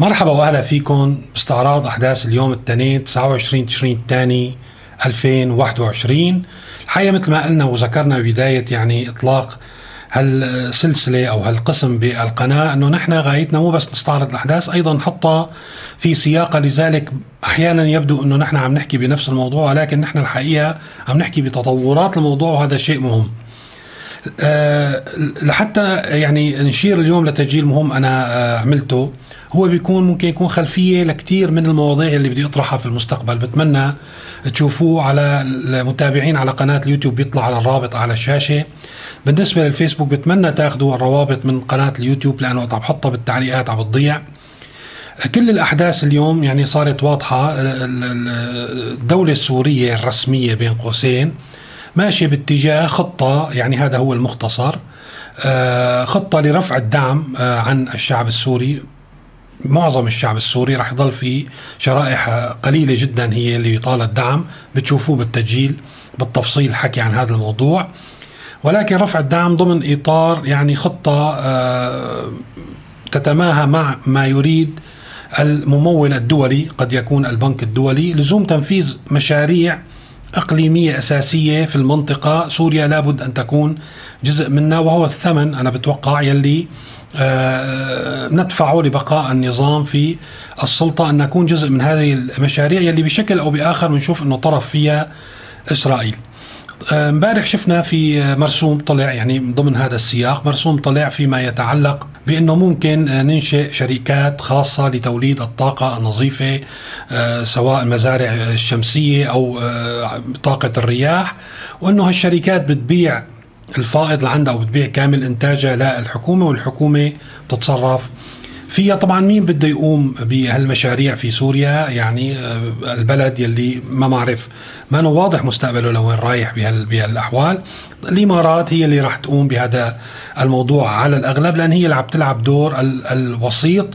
مرحبا وأهلا فيكم. باستعراض أحداث اليوم الاثنين 29 تشرين الثاني 2021 الحقيقة مثل ما قلنا وذكرنا بداية يعني إطلاق هالسلسلة أو هالقسم بالقناة إنه نحن غايتنا مو بس نستعرض الأحداث أيضا نحطها في سياقها. لذلك أحيانا يبدو إنه نحن عم نحكي بنفس الموضوع ولكن نحن الحقيقة عم نحكي بتطورات الموضوع وهذا شيء مهم. أه لحتى يعني نشير اليوم لتسجيل مهم أنا أه عملته. هو بيكون ممكن يكون خلفية لكثير من المواضيع اللي بدي أطرحها في المستقبل. بتمنى تشوفوه على المتابعين على قناة اليوتيوب بيطلع على الرابط على الشاشة. بالنسبة للفيسبوك بتمنى تاخذوا الروابط من قناة اليوتيوب لأنه وقت عم بحطها بالتعليقات عم بتضيع. كل الأحداث اليوم يعني صارت واضحة. الدولة السورية الرسمية بين قوسين. ماشيه باتجاه خطة يعني هذا هو المختصر آه، خطة لرفع الدعم آه، عن الشعب السوري. معظم الشعب السوري رح يضل في شرائح قليلة جدا هي اللي يطالب دعم. بتشوفوه بالتسجيل بالتفصيل حكي عن هذا الموضوع. ولكن رفع الدعم ضمن إطار يعني خطة آه، تتماهى مع ما يريد الممول الدولي قد يكون البنك الدولي لزوم تنفيذ مشاريع إقليمية أساسية في المنطقة سوريا لابد أن تكون جزء منها وهو الثمن أنا بتوقع يلي آه، ندفعه لبقاء النظام في السلطة أن نكون جزء من هذه المشاريع يلي بشكل أو بآخر بنشوف إنه طرف فيها إسرائيل. آه، امبارح شفنا في مرسوم طلع يعني ضمن هذا السياق مرسوم طلع فيما يتعلق بأنه ممكن ننشئ شركات خاصة لتوليد الطاقة النظيفة آه، سواء المزارع الشمسية أو طاقة الرياح وأنه هالشركات بتبيع الفائض لعندها وبتبيع كامل إنتاجها للحكومة والحكومة بتتصرف فيها طبعا مين بده يقوم بهالمشاريع في سوريا؟ يعني آه، البلد يلي ما معرف ما واضح مستقبله لوين رايح بهالأحوال. الإمارات هي اللي راح تقوم بهذا الموضوع على الأغلب لأن هي اللي عم تلعب دور الوسيط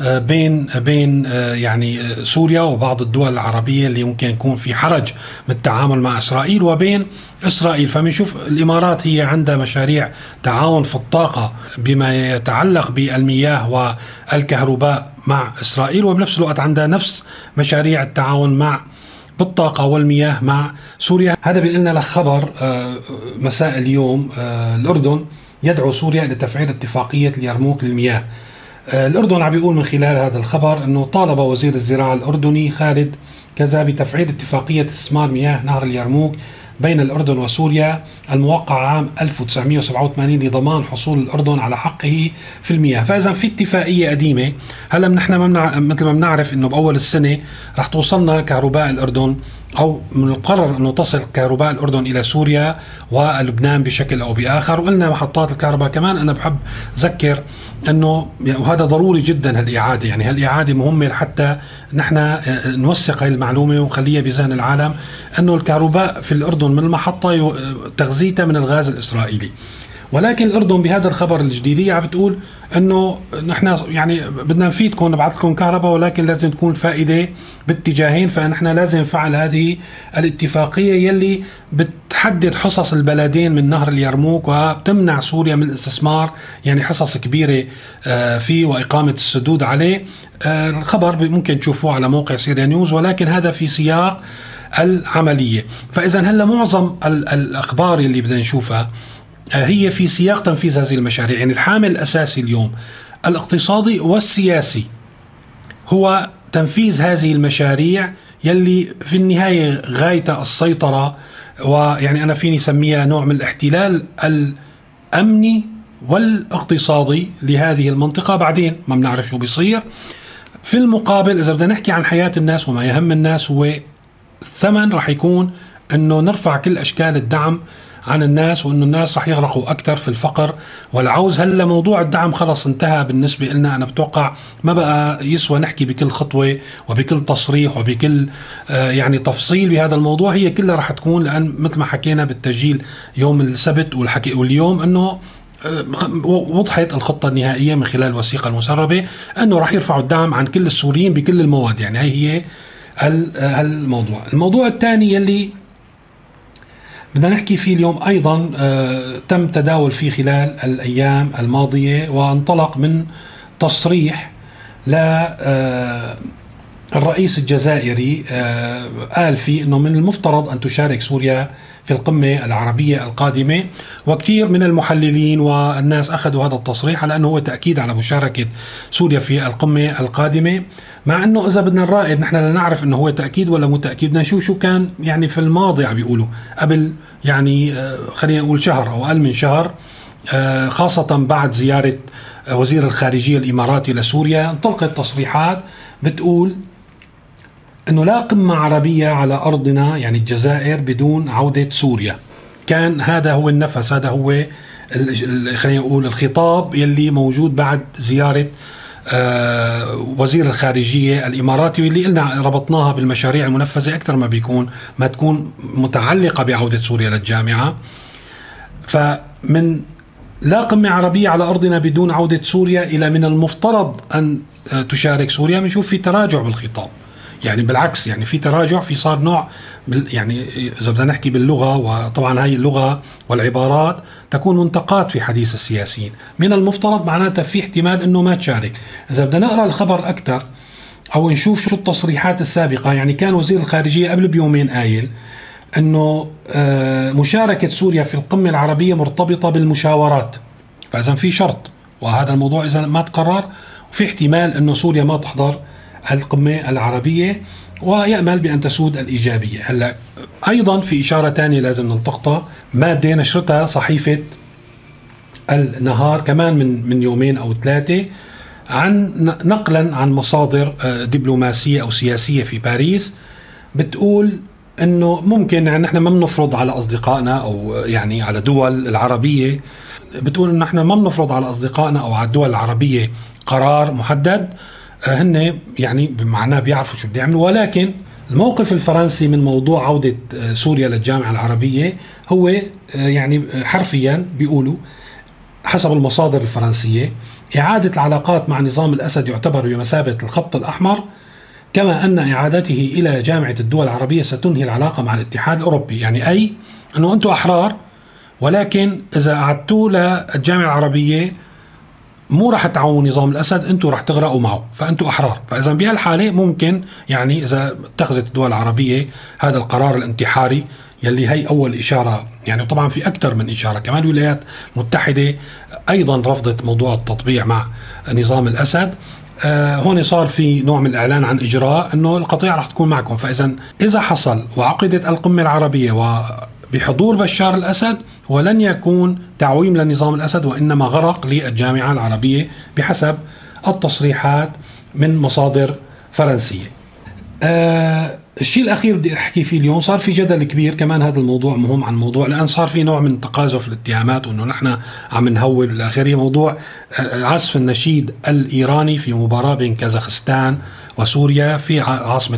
بين بين آه، يعني آه، سوريا وبعض الدول العربية اللي ممكن يكون في حرج بالتعامل مع إسرائيل وبين إسرائيل. فبنشوف الإمارات هي عندها مشاريع تعاون في الطاقة بما يتعلق بالمياه والكهرباء مع إسرائيل وبنفس الوقت عندها نفس مشاريع التعاون مع بالطاقة والمياه مع سوريا. هذا بينقلنا لك خبر مساء اليوم الأردن يدعو سوريا لتفعيل اتفاقية اليرموك للمياه. آه، الأردن عم بيقول من خلال هذا الخبر أنه طالب وزير الزراعة الأردني خالد كذا بتفعيل اتفاقية استثمار مياه نهر اليرموك بين الأردن وسوريا الموقع عام 1987 لضمان حصول الأردن على حقه في المياه. فإذا في اتفاقية قديمة هلا نحن مثل ما بنعرف أنه بأول السنة رح توصلنا كهرباء الأردن أو من القرر أنه تصل كهرباء الأردن إلى سوريا ولبنان بشكل أو بآخر. وقلنا محطات الكهرباء كمان. أنا بحب أذكر أنه وهذا ضروري جدا هالإعادة. يعني هالإعادة مهمة حتى نحن آه، نوثق هذه المعلومة ونخليها بذهن العالم أنه الكهرباء في الأردن من المحطة تغذيتها من الغاز الإسرائيلي. ولكن الأردن بهذا الخبر الجديد هي عم بتقول إنه نحن يعني بدنا نفيدكم نبعث لكم كهرباء ولكن لازم تكون الفائده باتجاهين فنحن لازم نفعل هذه الاتفاقية يلي بتحدد حصص البلدين من نهر اليرموك وبتمنع سوريا من الاستثمار يعني حصص كبيرة آه، فيه وإقامة السدود عليه. آه، الخبر ممكن تشوفوه على موقع سيريا نيوز ولكن هذا في سياق العملية. فإذا هلا معظم الأخبار اللي بدنا نشوفها هي في سياق تنفيذ هذه المشاريع. يعني الحامل الأساسي اليوم الاقتصادي والسياسي هو تنفيذ هذه المشاريع يلي في النهاية غاية السيطرة ويعني أنا فيني سميها نوع من الاحتلال الأمني والإقتصادي لهذه المنطقة. بعدين ما بنعرف شو بيصير. في المقابل إذا بدنا نحكي عن حياة الناس وما يهم الناس هو الثمن رح يكون أنه نرفع كل أشكال الدعم عن الناس وانه الناس رح يغرقوا أكثر في الفقر. والعوز هلا موضوع الدعم خلص انتهى بالنسبة لنا أنا بتوقع ما بقى يسوى نحكي بكل خطوة وبكل تصريح وبكل آه يعني تفصيل بهذا الموضوع. هي كلها رح تكون لأن مثل ما حكينا بالتسجيل يوم السبت والحكي واليوم إنه آه، وضحت الخطة النهائية من خلال الوثيقة المسربة أنه راح يرفعوا الدعم عن كل السوريين بكل المواد. يعني هي هي الموضوع الموضوع الثاني يلي بدنا نحكي فيه اليوم أيضا آه، تم تداول فيه خلال الأيام الماضية وانطلق من تصريح ل الرئيس الجزائري قال فيه إنه من المفترض أن تشارك سوريا في القمة العربية القادمة. وكثير من المحللين والناس أخذوا هذا التصريح على أنه هو تأكيد على مشاركة سوريا في القمة القادمة. مع أنه إذا بدنا نراقب نحن لا نعرف أنه هو تأكيد ولا مو تأكيد نشوف شو كان يعني في الماضي عم بيقولوا قبل يعني آه، خلينا نقول شهر أو أقل من شهر. آه، خاصة بعد زيارة وزير الخارجية الإماراتي لسوريا انطلقت تصريحات بتقول انه لا قمه عربية على أرضنا يعني الجزائر بدون عودة سوريا. كان هذا هو النفس هذا هو خلينا نقول الخطاب يلي موجود بعد زيارة آه وزير الخارجية الإماراتي واللي قلنا ربطناها بالمشاريع المنفذة أكثر ما بيكون ما تكون متعلقة بعودة سوريا للجامعة. فمن لا قمة عربية على أرضنا بدون عودة سوريا إلى من المفترض أن تشارك سوريا بنشوف في تراجع بالخطاب. يعني بالعكس يعني في تراجع في صار نوع يعني إذا بدنا نحكي باللغة وطبعا هاي اللغة والعبارات تكون منتقات في حديث السياسيين. من المفترض معناتها في احتمال إنه ما تشارك. إذا بدنا نقرأ الخبر أكثر أو نشوف شو التصريحات السابقة يعني كان وزير الخارجية قبل بيومين قايل إنه آه، مشاركة سوريا في القمة العربية مرتبطة بالمشاورات. فإذا في شرط وهذا الموضوع إذا ما تقرر وفي احتمال إنه سوريا ما تحضر. القمة العربية ويأمل بأن تسود الإيجابية. هلا أيضا في إشارة ثانية لازم نلتقطها مادة نشرتها صحيفة النهار كمان من من يومين أو ثلاثة عن نقلا عن مصادر آه، دبلوماسية أو سياسية في باريس. بتقول إنه ممكن يعني نحن ما بنفرض على أصدقائنا أو يعني على دول العربية. بتقول إنه نحن ما بنفرض على أصدقائنا أو على الدول العربية قرار محدد. آه، هن يعني بمعناه بيعرفوا شو بده يعملوا. ولكن الموقف الفرنسي من موضوع عودة آه، سوريا للجامعة العربية هو آه، يعني حرفيا بيقولوا حسب المصادر الفرنسية إعادة العلاقات مع نظام الأسد يعتبر بمثابة الخط الأحمر كما أن إعادته إلى جامعة الدول العربية ستنهي العلاقة مع الاتحاد الأوروبي. يعني أي أنه أنتم أحرار ولكن إذا أعدتوا للجامعة العربية مو راح تعاونوا نظام الأسد أنتم راح تغرقوا معه فانتم أحرار. فإذا بهالحالة ممكن يعني إذا اتخذت الدول العربيه هذا القرار الانتحاري يلي هي أول إشارة يعني طبعا في أكثر من إشارة. كمان الولايات المتحدة أيضا رفضت موضوع التطبيع مع نظام الأسد. آه هون صار في نوع من الإعلان عن إجراء إنه القطيع رح تكون معكم. فإذا إذا حصل وعقدت القمة العربية و بحضور بشار الأسد ولن يكون تعويم لنظام الأسد وإنما غرق للجامعة العربية بحسب التصريحات من مصادر فرنسية. آه الشيء الأخير بدي أحكي فيه اليوم صار في جدل كبير كمان هذا الموضوع مهم عن موضوع لأن صار في نوع من تقاذف الاتهامات وإنه نحن عم نهول والى آخره. موضوع آه، عزف النشيد الإيراني في مباراة بين كازاخستان وسوريا في عاصمة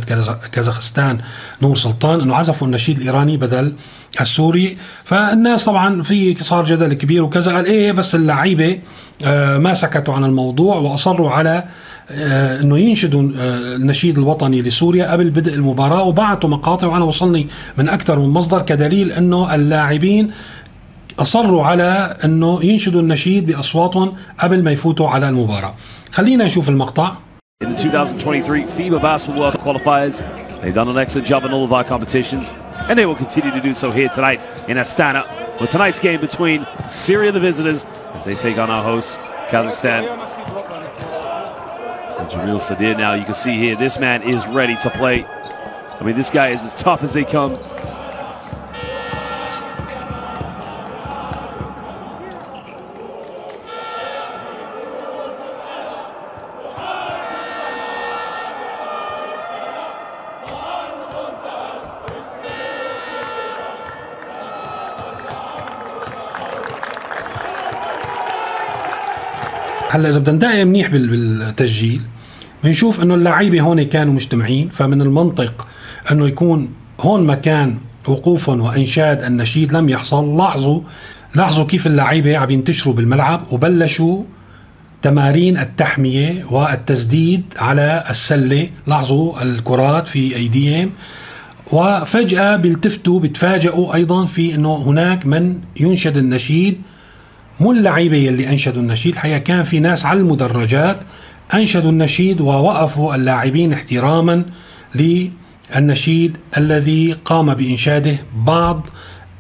كازاخستان نور سلطان إنه عزفوا النشيد الإيراني بدل السوري. فالناس طبعا في صار جدل كبير وكذا قال إيه بس اللعيبة آه، ما سكتوا عن الموضوع وأصروا على انه ينشدوا آه، النشيد الوطني لسوريا قبل بدء المباراه وبعثوا مقاطع وأنا وصلني من أكثر من مصدر كدليل انه اللاعبين اصروا على انه ينشدوا النشيد باصواتهم قبل ما يفوتوا على المباراه. خلينا نشوف المقطع. In the 2023 FIBA Basketball World Qualifiers, they've done an excellent job in all of our competitions, and they will continue to do so here tonight in Astana. For tonight's game between Syria, the visitors, as they take on our hosts, Kazakhstan. And Jamil Sadir now, you can see here, this man is ready to play. I mean, this guy is as tough as they come. هلا اذا بدنا ندقق منيح بالتسجيل بنشوف إنه اللعيبة هون كانوا مجتمعين فمن المنطق إنه يكون هون مكان وقوفهم وإنشاد النشيد لم يحصل. لاحظوا لاحظوا كيف اللعيبة عم ينتشروا بالملعب وبلشوا تمارين التحمية والتسديد على السلة. لاحظوا الكرات في أيديهم. وفجأة بيلتفتوا بيتفاجئوا أيضا في إنه هناك من ينشد النشيد. مو اللعيبة يلي أنشدوا النشيد الحقيقة كان في ناس على المدرجات أنشدوا النشيد ووقفوا اللاعبين احتراما للنشيد الذي قام بإنشاده بعض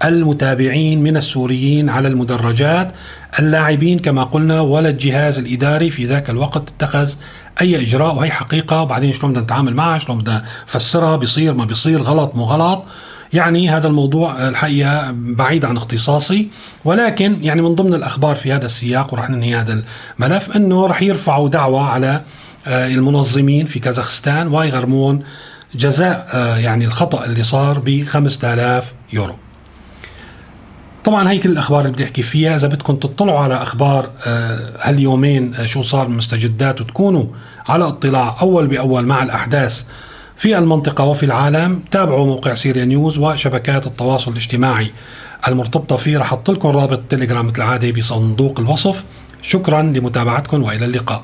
المتابعين من السوريين على المدرجات. اللاعبين كما قلنا ولا الجهاز الإداري في ذاك الوقت اتخذ أي إجراء وهي حقيقة وبعدين شلون بدنا نتعامل معها شلون بدنا نفسرها بيصير ما بيصير غلط مو غلط. يعني هذا الموضوع الحقيقة بعيد عن اختصاصي. ولكن يعني من ضمن الأخبار في هذا السياق ورح ننهي هذا الملف أنه رح يرفعوا دعوة على آه، المنظمين في كازاخستان ويغرمون جزاء آه، يعني الخطأ اللي صار ب 5000 يورو. طبعا هي كل الأخبار اللي بدي أحكي فيها إذا بدكم تطلعوا على أخبار آه، هاليومين شو صار من مستجدات وتكونوا على اطلاع أول بأول مع الأحداث في المنطقة وفي العالم تابعوا موقع سيريا نيوز وشبكات التواصل الاجتماعي المرتبطة فيه. رح لكم رابط تليجرام مثل العادة بصندوق الوصف. شكرا لمتابعتكم وإلى اللقاء.